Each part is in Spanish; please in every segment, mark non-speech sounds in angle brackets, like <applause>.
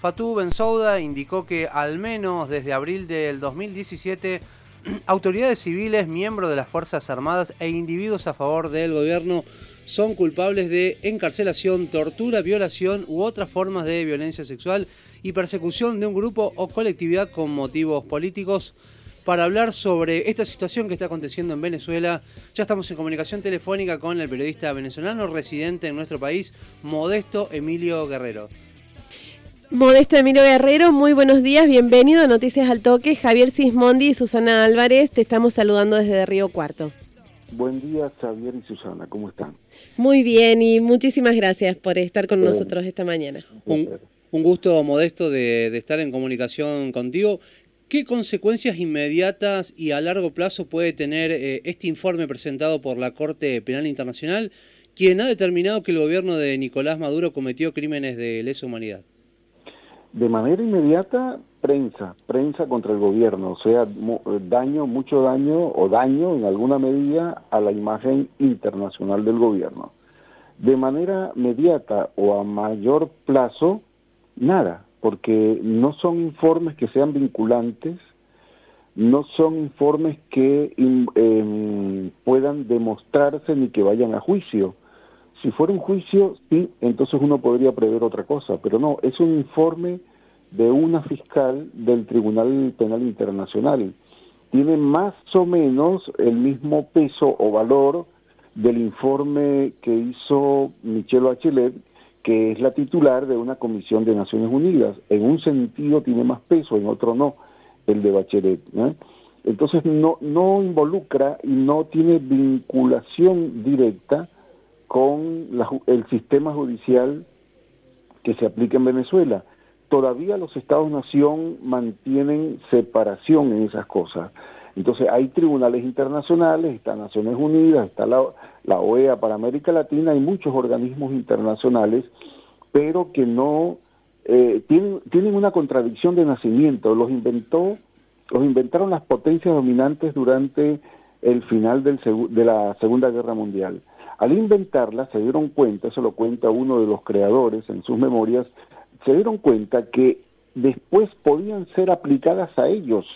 Fatou Bensouda indicó que al menos desde abril del 2017 <clears throat> autoridades civiles, miembros de las Fuerzas Armadas e individuos a favor del gobierno son culpables de encarcelación, tortura, violación u otras formas de violencia sexual y persecución de un grupo o colectividad con motivos políticos. Para hablar sobre esta situación que está aconteciendo en Venezuela, ya estamos en comunicación telefónica con el periodista venezolano residente en nuestro país, Modesto Emilio Guerrero. Modesto Emilio Guerrero, muy buenos días, bienvenido a Noticias al Toque. Javier Sismondi y Susana Álvarez, te estamos saludando desde Río Cuarto. Buen día, Javier y Susana, ¿cómo están? Muy bien y muchísimas gracias por estar con nosotros esta mañana. Un, gusto, Modesto, de, estar en comunicación contigo. ¿Qué consecuencias inmediatas y a largo plazo puede tener eh, este informe presentado por la Corte Penal Internacional, quien ha determinado que el gobierno de Nicolás Maduro cometió crímenes de lesa humanidad? De manera inmediata prensa, prensa contra el gobierno, o sea, daño, mucho daño o daño en alguna medida a la imagen internacional del gobierno. De manera inmediata o a mayor plazo, nada, porque no son informes que sean vinculantes, no son informes que em, puedan demostrarse ni que vayan a juicio. Si fuera un juicio, sí, entonces uno podría prever otra cosa, pero no, es un informe de una fiscal del Tribunal Penal Internacional. Tiene más o menos el mismo peso o valor del informe que hizo Michelle Bachelet, que es la titular de una comisión de Naciones Unidas. En un sentido tiene más peso, en otro no, el de Bachelet. Entonces no, no involucra y no tiene vinculación directa con el sistema judicial que se aplica en Venezuela. Todavía los Estados-nación mantienen separación en esas cosas. Entonces hay tribunales internacionales, está Naciones Unidas, está la, OEA para América Latina, hay muchos organismos internacionales, pero que no eh, tienen, una contradicción de nacimiento. Los inventó, los inventaron las potencias dominantes durante el final de la Segunda Guerra Mundial. Al inventarla se dieron cuenta, eso lo cuenta uno de los creadores en sus memorias, se dieron cuenta que después podían ser aplicadas a ellos.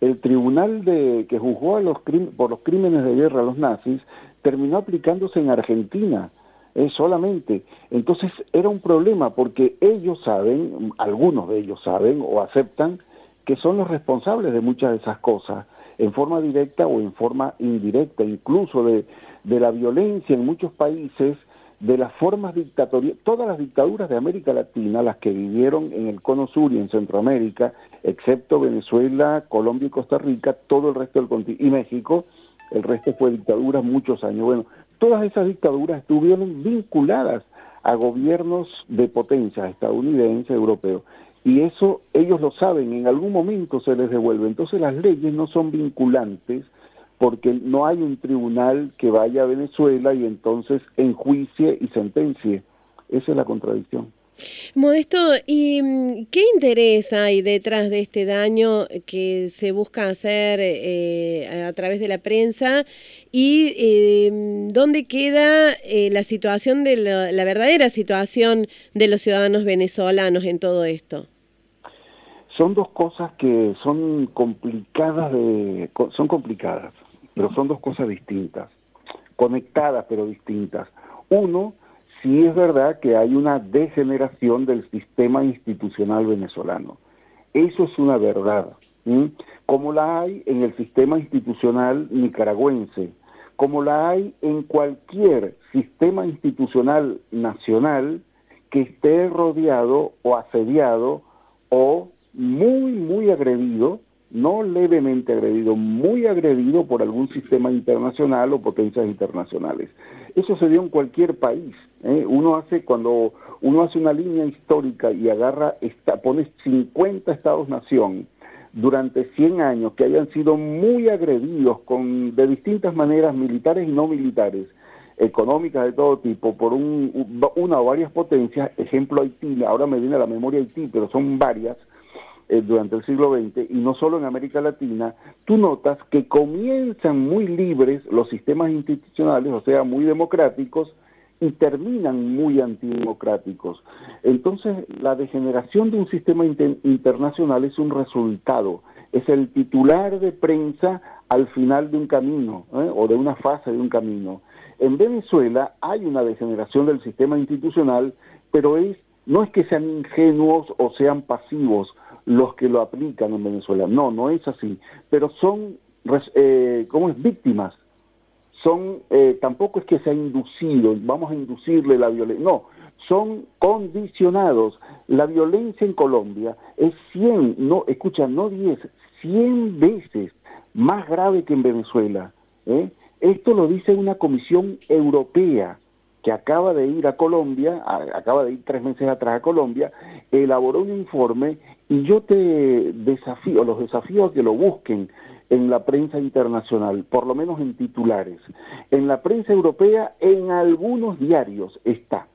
El tribunal de, que juzgó a los por los crímenes de guerra a los nazis terminó aplicándose en Argentina eh, solamente. Entonces era un problema porque ellos saben, algunos de ellos saben o aceptan que son los responsables de muchas de esas cosas, en forma directa o en forma indirecta, incluso de, de la violencia en muchos países, de las formas dictatoriales, todas las dictaduras de América Latina, las que vivieron en el Cono Sur y en Centroamérica, excepto Venezuela, Colombia y Costa Rica, todo el resto del continente, y México, el resto fue dictadura muchos años. Bueno, todas esas dictaduras estuvieron vinculadas a gobiernos de potencia, estadounidense, europeo. Y eso ellos lo saben, en algún momento se les devuelve. Entonces las leyes no son vinculantes, porque no hay un tribunal que vaya a Venezuela y entonces enjuicie y sentencie. Esa es la contradicción. Modesto, ¿y mm, qué interés hay detrás de este daño que se busca hacer eh, a través de la prensa? ¿Y eh, dónde queda eh, la situación de la, verdadera situación de los ciudadanos venezolanos en todo esto? Son dos cosas que son complicadas de, son complicadas pero son dos cosas distintas, conectadas pero distintas. Uno, sí es verdad que hay una degeneración del sistema institucional venezolano. Eso es una verdad, como la hay en el sistema institucional nicaragüense, como la hay en cualquier sistema institucional nacional que esté rodeado o asediado o muy, muy agredido no levemente agredido, muy agredido por algún sistema internacional o potencias internacionales. Eso se dio en cualquier país. ¿eh? Uno hace, cuando uno hace una línea histórica y agarra, está, pone 50 estados-nación durante 100 años que hayan sido muy agredidos con, de distintas maneras, militares y no militares, económicas de todo tipo, por una o varias potencias, ejemplo Haití, ahora me viene a la memoria Haití, pero son varias, eh, durante el siglo XX, y no solo en América Latina, tú notas que comienzan muy libres los sistemas institucionales, o sea, muy democráticos, y terminan muy antidemocráticos. Entonces, la degeneración de un sistema internacional es un resultado, es el titular de prensa al final de un camino ¿eh? o de una fase de un camino. En Venezuela hay una degeneración del sistema institucional, pero es no es que sean ingenuos o sean pasivos los que lo aplican en Venezuela, no, no es así, pero son, eh, ¿cómo es? Víctimas son, eh, tampoco es que se ha inducido, vamos a inducirle la violencia, no, son condicionados. La violencia en Colombia es 100, no, escucha, no 10, 100 veces más grave que en Venezuela. ¿eh? Esto lo dice una comisión europea que acaba de ir a Colombia, acaba de ir tres meses atrás a Colombia, elaboró un informe y yo te desafío, los desafío a que lo busquen en la prensa internacional, por lo menos en titulares. En la prensa europea, en algunos diarios está.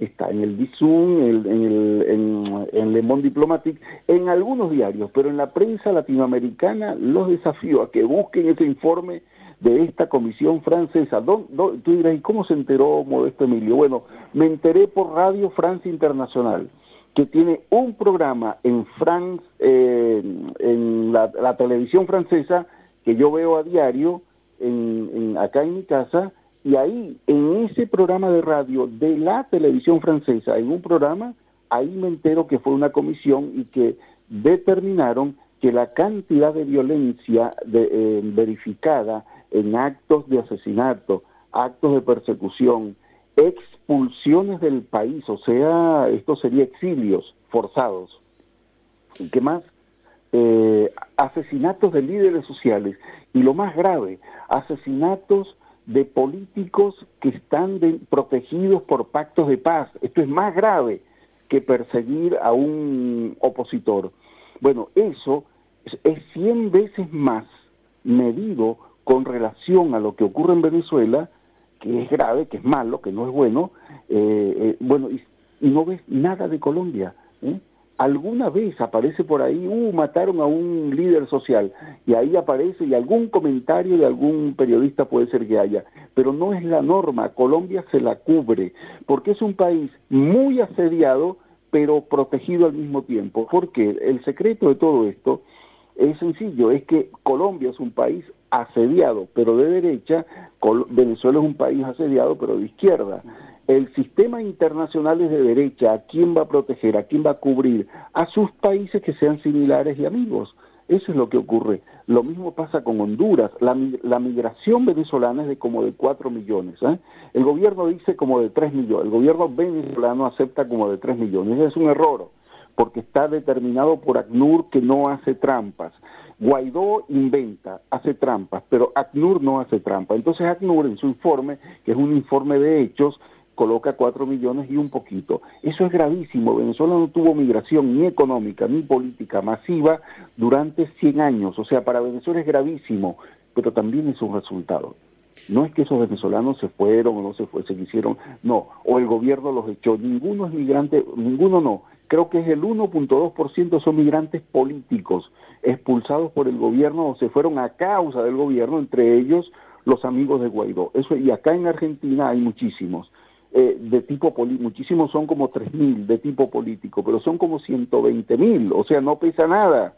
Está en el Bizum, en, el, en, Le Monde Diplomatique, en algunos diarios, pero en la prensa latinoamericana los desafío a que busquen ese informe de esta comisión francesa. Tú dirás, ¿y cómo se enteró Modesto Emilio? Bueno, me enteré por Radio Francia Internacional que tiene un programa en France, eh, en la, televisión francesa, que yo veo a diario en, acá en mi casa, y ahí, en ese programa de radio de la televisión francesa, en un programa, ahí me entero que fue una comisión y que determinaron que la cantidad de violencia eh, verificada en actos de asesinato, actos de persecución, expulsiones del país, o sea, esto sería exilios forzados. ¿Y qué más? Eh, asesinatos de líderes sociales y lo más grave, asesinatos de políticos que están protegidos por pactos de paz. Esto es más grave que perseguir a un opositor. Bueno, eso es, es 100 veces más medido con relación a lo que ocurre en Venezuela que es grave, que es malo, que no es bueno, eh, eh, bueno, y, no ves nada de Colombia. ¿eh? Alguna vez aparece por ahí, uh, mataron a un líder social, y ahí aparece, y algún comentario de algún periodista puede ser que haya, pero no es la norma, Colombia se la cubre, porque es un país muy asediado, pero protegido al mismo tiempo. Porque el secreto de todo esto es sencillo, es que Colombia es un país asediado, pero de derecha, Venezuela es un país asediado, pero de izquierda. El sistema internacional es de derecha, ¿a quién va a proteger? ¿A quién va a cubrir? A sus países que sean similares y amigos. Eso es lo que ocurre. Lo mismo pasa con Honduras. La, migración venezolana es de como de 4 millones. ¿eh? El gobierno dice como de 3 millones. El gobierno venezolano acepta como de 3 millones. Es un error porque está determinado por ACNUR que no hace trampas. Guaidó inventa, hace trampas, pero ACNUR no hace trampas. Entonces ACNUR en su informe, que es un informe de hechos, coloca cuatro millones y un poquito. Eso es gravísimo. Venezuela no tuvo migración ni económica ni política masiva durante 100 años. O sea, para Venezuela es gravísimo, pero también es un resultado. No es que esos venezolanos se fueron o no se fue, se quisieron, no, o el gobierno los echó. Ninguno es migrante, ninguno no creo que es el 1.2% son migrantes políticos expulsados por el gobierno o se fueron a causa del gobierno, entre ellos los amigos de Guaidó. Eso, y acá en Argentina hay muchísimos. Eh, de tipo político, muchísimos son como 3.000 de tipo político, pero son como 120.000, o sea, no pesa nada.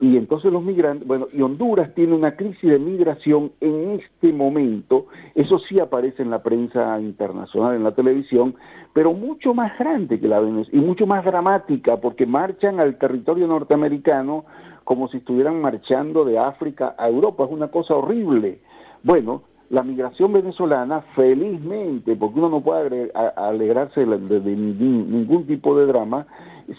Y entonces los migrantes, bueno, y Honduras tiene una crisis de migración en este momento, eso sí aparece en la prensa internacional, en la televisión, pero mucho más grande que la Venezuela y mucho más dramática, porque marchan al territorio norteamericano como si estuvieran marchando de África a Europa, es una cosa horrible. Bueno, la migración venezolana, felizmente, porque uno no puede alegrarse de, ningún tipo de drama,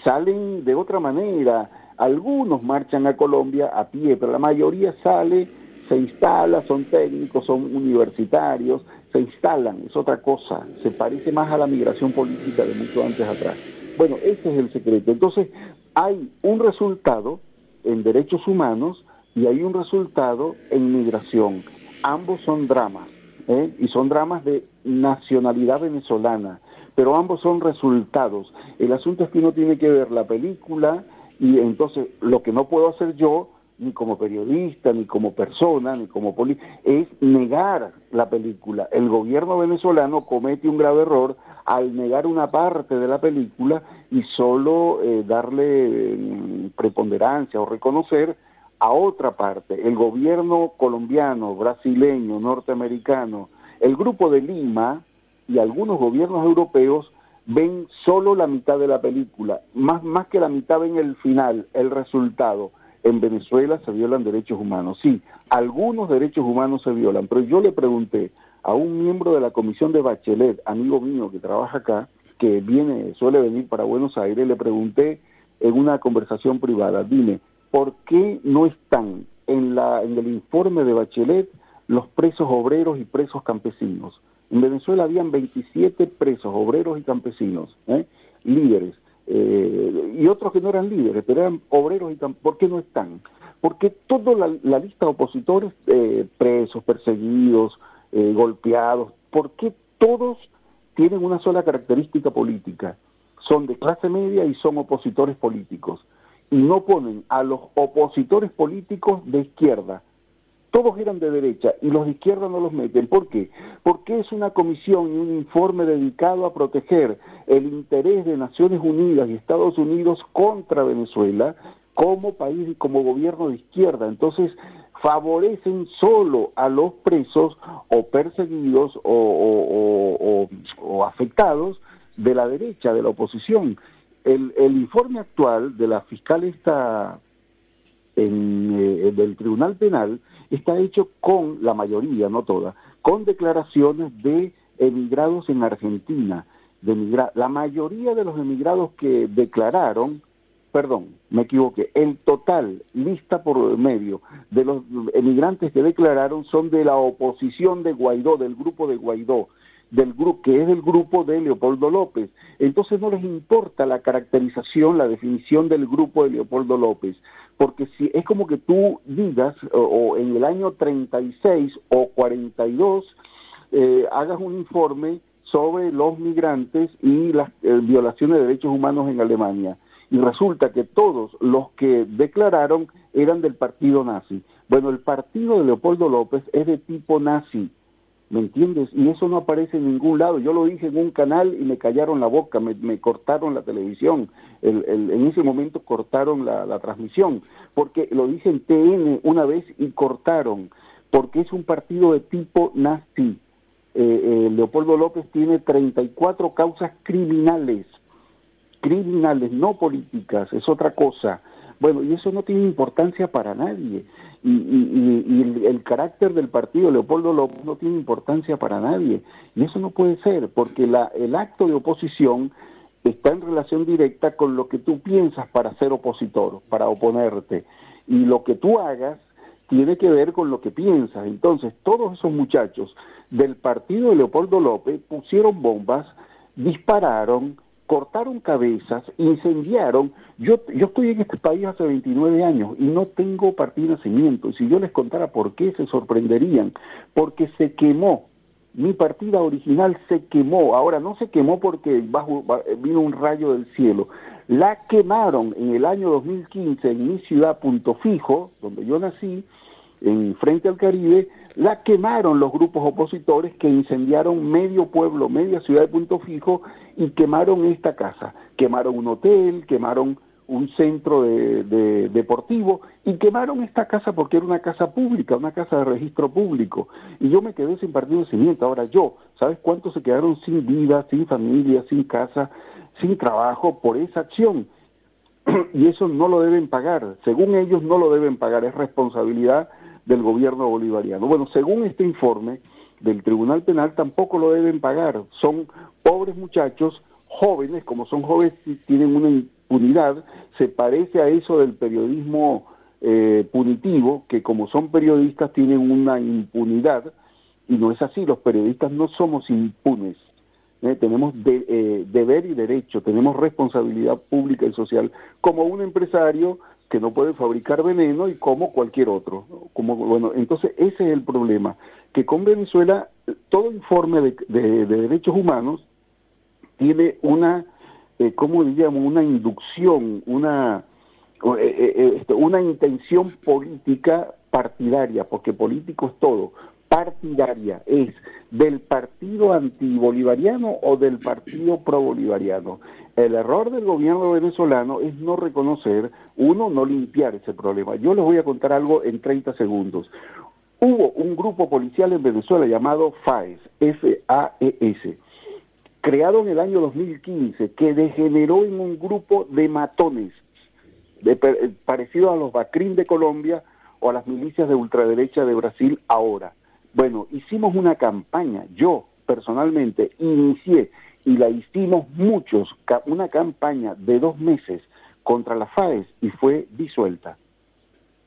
salen de otra manera algunos marchan a Colombia a pie, pero la mayoría sale, se instala, son técnicos, son universitarios, se instalan, es otra cosa, se parece más a la migración política de mucho antes atrás. Bueno, ese es el secreto. Entonces, hay un resultado en derechos humanos y hay un resultado en migración. Ambos son dramas, ¿eh? y son dramas de nacionalidad venezolana, pero ambos son resultados. El asunto es que uno tiene que ver la película, y entonces lo que no puedo hacer yo ni como periodista, ni como persona, ni como político, es negar la película. El gobierno venezolano comete un grave error al negar una parte de la película y solo eh, darle mm, preponderancia o reconocer a otra parte. El gobierno colombiano, brasileño, norteamericano, el grupo de Lima y algunos gobiernos europeos ven solo la mitad de la película, más, más que la mitad ven el final, el resultado en Venezuela se violan derechos humanos. Sí, algunos derechos humanos se violan, pero yo le pregunté a un miembro de la comisión de Bachelet, amigo mío que trabaja acá, que viene, suele venir para Buenos Aires, le pregunté en una conversación privada, dime, ¿por qué no están en, la, en el informe de Bachelet los presos obreros y presos campesinos? En Venezuela habían 27 presos obreros y campesinos, ¿eh? líderes. Eh, y otros que no eran líderes, pero eran obreros y ¿por qué no están? Porque toda la, lista de opositores eh, presos, perseguidos, golpeados, ¿por qué todos tienen una sola característica política? Son de clase media y son opositores políticos. Y no ponen a los opositores políticos de izquierda, todos eran de derecha y los de izquierda no los meten. ¿Por qué? Porque es una comisión y un informe dedicado a proteger el interés de Naciones Unidas y Estados Unidos contra Venezuela como país y como gobierno de izquierda. Entonces, favorecen solo a los presos o perseguidos o, afectados de la derecha, de la oposición. El, informe actual de la fiscal esta en, eh, del Tribunal Penal está hecho con la mayoría, no toda, con declaraciones de emigrados en Argentina. De la mayoría de los emigrados que declararon, perdón, me equivoqué, el total, lista por medio, de los emigrantes que declararon son de la oposición de Guaidó, del grupo de Guaidó, del grupo que es el grupo de Leopoldo López. Entonces no les importa la caracterización, la definición del grupo de Leopoldo López porque si es como que tú digas, o, en el año 36 o 42, eh, hagas un informe sobre los migrantes y las eh, violaciones de derechos humanos en Alemania. Y resulta que todos los que declararon eran del partido nazi. Bueno, el partido de Leopoldo López es de tipo nazi. ¿Me entiendes? Y eso no aparece en ningún lado. Yo lo dije en un canal y me callaron la boca, me, cortaron la televisión. en ese momento cortaron la, transmisión, porque lo dije en TN una vez y cortaron, porque es un partido de tipo nazi. Eh, eh, Leopoldo López tiene 34 causas criminales, criminales, no políticas, es otra cosa. Bueno, y eso no tiene importancia para nadie y, el, carácter del partido Leopoldo López no tiene importancia para nadie. Y eso no puede ser, porque la, el acto de oposición está en relación directa con lo que tú piensas para ser opositor, para oponerte. Y lo que tú hagas tiene que ver con lo que piensas. Entonces, todos esos muchachos del partido de Leopoldo López pusieron bombas, dispararon, cortaron cabezas, incendiaron. Yo, yo estoy en este país hace 29 años y no tengo partido de nacimiento. Si yo les contara por qué, se sorprenderían. Porque se quemó. Mi partida original se quemó. Ahora no se quemó porque bajo, vino un rayo del cielo. La quemaron en el año 2015 en mi ciudad Punto Fijo, donde yo nací, en frente al Caribe, la quemaron los grupos opositores que incendiaron medio pueblo, media ciudad de Punto Fijo y quemaron esta casa. Quemaron un hotel, quemaron un centro de, deportivo y quemaron esta casa porque era una casa pública, una casa de registro público. Y yo me quedé sin partido de cimiento. Ahora yo, ¿sabes cuántos se quedaron sin vida, sin familia, sin casa, sin trabajo por esa acción? <clears throat> y eso no lo deben pagar. Según ellos no lo deben pagar, es responsabilidad del gobierno bolivariano. Bueno, según este informe del Tribunal Penal tampoco lo deben pagar. Son pobres muchachos, jóvenes, como son jóvenes tienen una impunidad, se parece a eso del periodismo eh, punitivo, que como son periodistas tienen una impunidad, y no es así, los periodistas no somos impunes. ¿eh? tenemos eh, deber y derecho, tenemos responsabilidad pública y social, como un empresario que no puede fabricar veneno y como cualquier otro. Como, bueno, entonces ese es el problema, que con Venezuela todo informe de, derechos humanos tiene una, eh, ¿cómo diríamos?, una inducción, una, este, una intención política partidaria, porque político es todo, partidaria, es del partido antibolivariano o del partido pro-bolivariano. El error del gobierno venezolano es no reconocer, uno, no limpiar ese problema. Yo les voy a contar algo en 30 segundos. Hubo un grupo policial en Venezuela llamado FAES, F-A-E-S, creado en el año 2015, que degeneró en un grupo de matones, de, parecido a los Bacrín de Colombia o a las milicias de ultraderecha de Brasil ahora. Bueno, hicimos una campaña, yo personalmente inicié y la hicimos muchos, una campaña de dos meses contra la FAES y fue disuelta.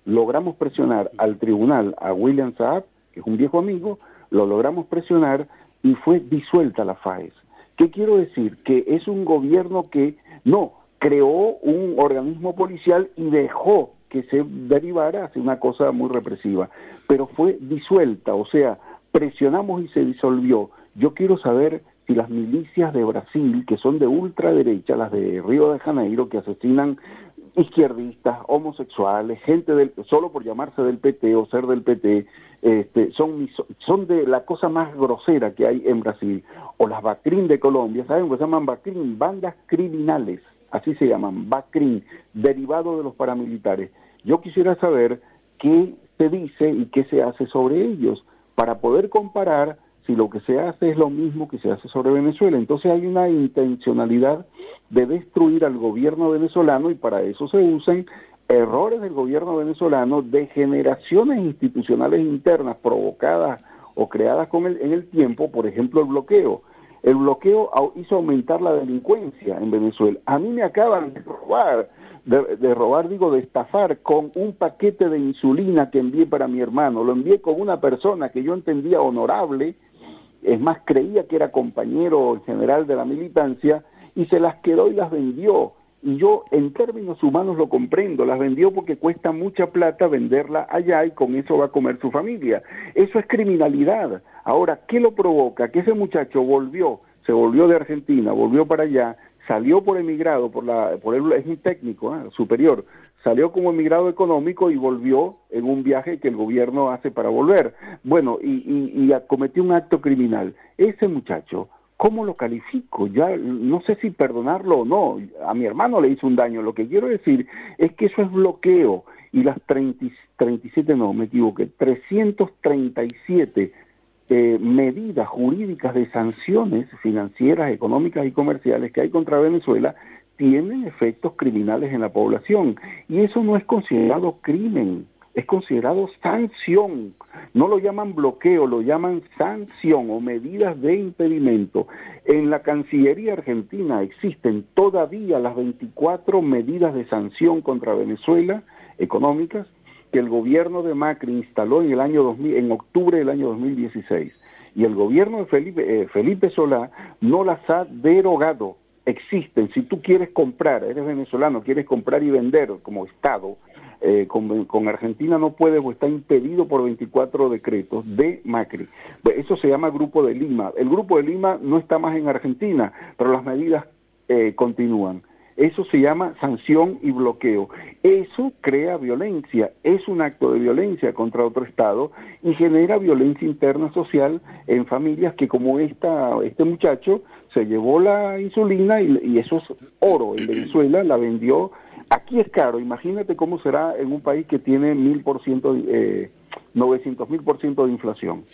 Logramos presionar al tribunal a William Saab, que es un viejo amigo, lo logramos presionar y fue disuelta la FAES. ¿Qué quiero decir? Que es un gobierno que no creó un organismo policial y dejó que se derivara hacia una cosa muy represiva, pero fue disuelta, o sea, presionamos y se disolvió. Yo quiero saber si las milicias de Brasil, que son de ultraderecha, las de Río de Janeiro, que asesinan izquierdistas, homosexuales, gente del, solo por llamarse del PT o ser del PT, este, son, son de la cosa más grosera que hay en Brasil, o las BACRIN de Colombia, ¿saben? Pues se llaman BACRIN, bandas criminales, así se llaman, BACRIN, derivado de los paramilitares. Yo quisiera saber qué se dice y qué se hace sobre ellos para poder comparar si lo que se hace es lo mismo que se hace sobre Venezuela. Entonces hay una intencionalidad de destruir al gobierno venezolano y para eso se usan errores del gobierno venezolano, degeneraciones institucionales internas provocadas o creadas con el, en el tiempo, por ejemplo el bloqueo. El bloqueo hizo aumentar la delincuencia en Venezuela. A mí me acaban de robar, de, robar digo, de estafar con un paquete de insulina que envié para mi hermano. Lo envié con una persona que yo entendía honorable, es más, creía que era compañero general de la militancia, y se las quedó y las vendió. Y yo en términos humanos lo comprendo, las vendió porque cuesta mucha plata venderla allá y con eso va a comer su familia. Eso es criminalidad. Ahora, ¿qué lo provoca? Que ese muchacho volvió, se volvió de Argentina, volvió para allá, salió por emigrado, por la, por él es un técnico ¿eh? superior, salió como emigrado económico y volvió en un viaje que el gobierno hace para volver. Bueno, y, y, y cometió un acto criminal. Ese muchacho ¿cómo lo califico? Ya no sé si perdonarlo o no. A mi hermano le hizo un daño. Lo que quiero decir es que eso es bloqueo y las 37, no, me equivoqué, 337 eh, medidas jurídicas de sanciones financieras, económicas y comerciales que hay contra Venezuela tienen efectos criminales en la población y eso no es considerado crimen es considerado sanción. No lo llaman bloqueo, lo llaman sanción o medidas de impedimento. En la Cancillería Argentina existen todavía las 24 medidas de sanción contra Venezuela económicas que el gobierno de Macri instaló en el año 2000, en octubre del año 2016. Y el gobierno de Felipe, eh, Felipe Solá no las ha derogado. Existen. Si tú quieres comprar, eres venezolano, quieres comprar y vender como Estado, eh, con, Argentina no puede o está impedido por 24 decretos de Macri. Eso se llama Grupo de Lima. El Grupo de Lima no está más en Argentina, pero las medidas eh, continúan. Eso se llama sanción y bloqueo. Eso crea violencia, es un acto de violencia contra otro Estado y genera violencia interna social en familias que como esta, este muchacho se llevó la insulina y, y eso es oro en Venezuela, la vendió Aquí es caro, imagínate cómo será en un país que tiene mil por ciento, eh, 900 mil por ciento de inflación.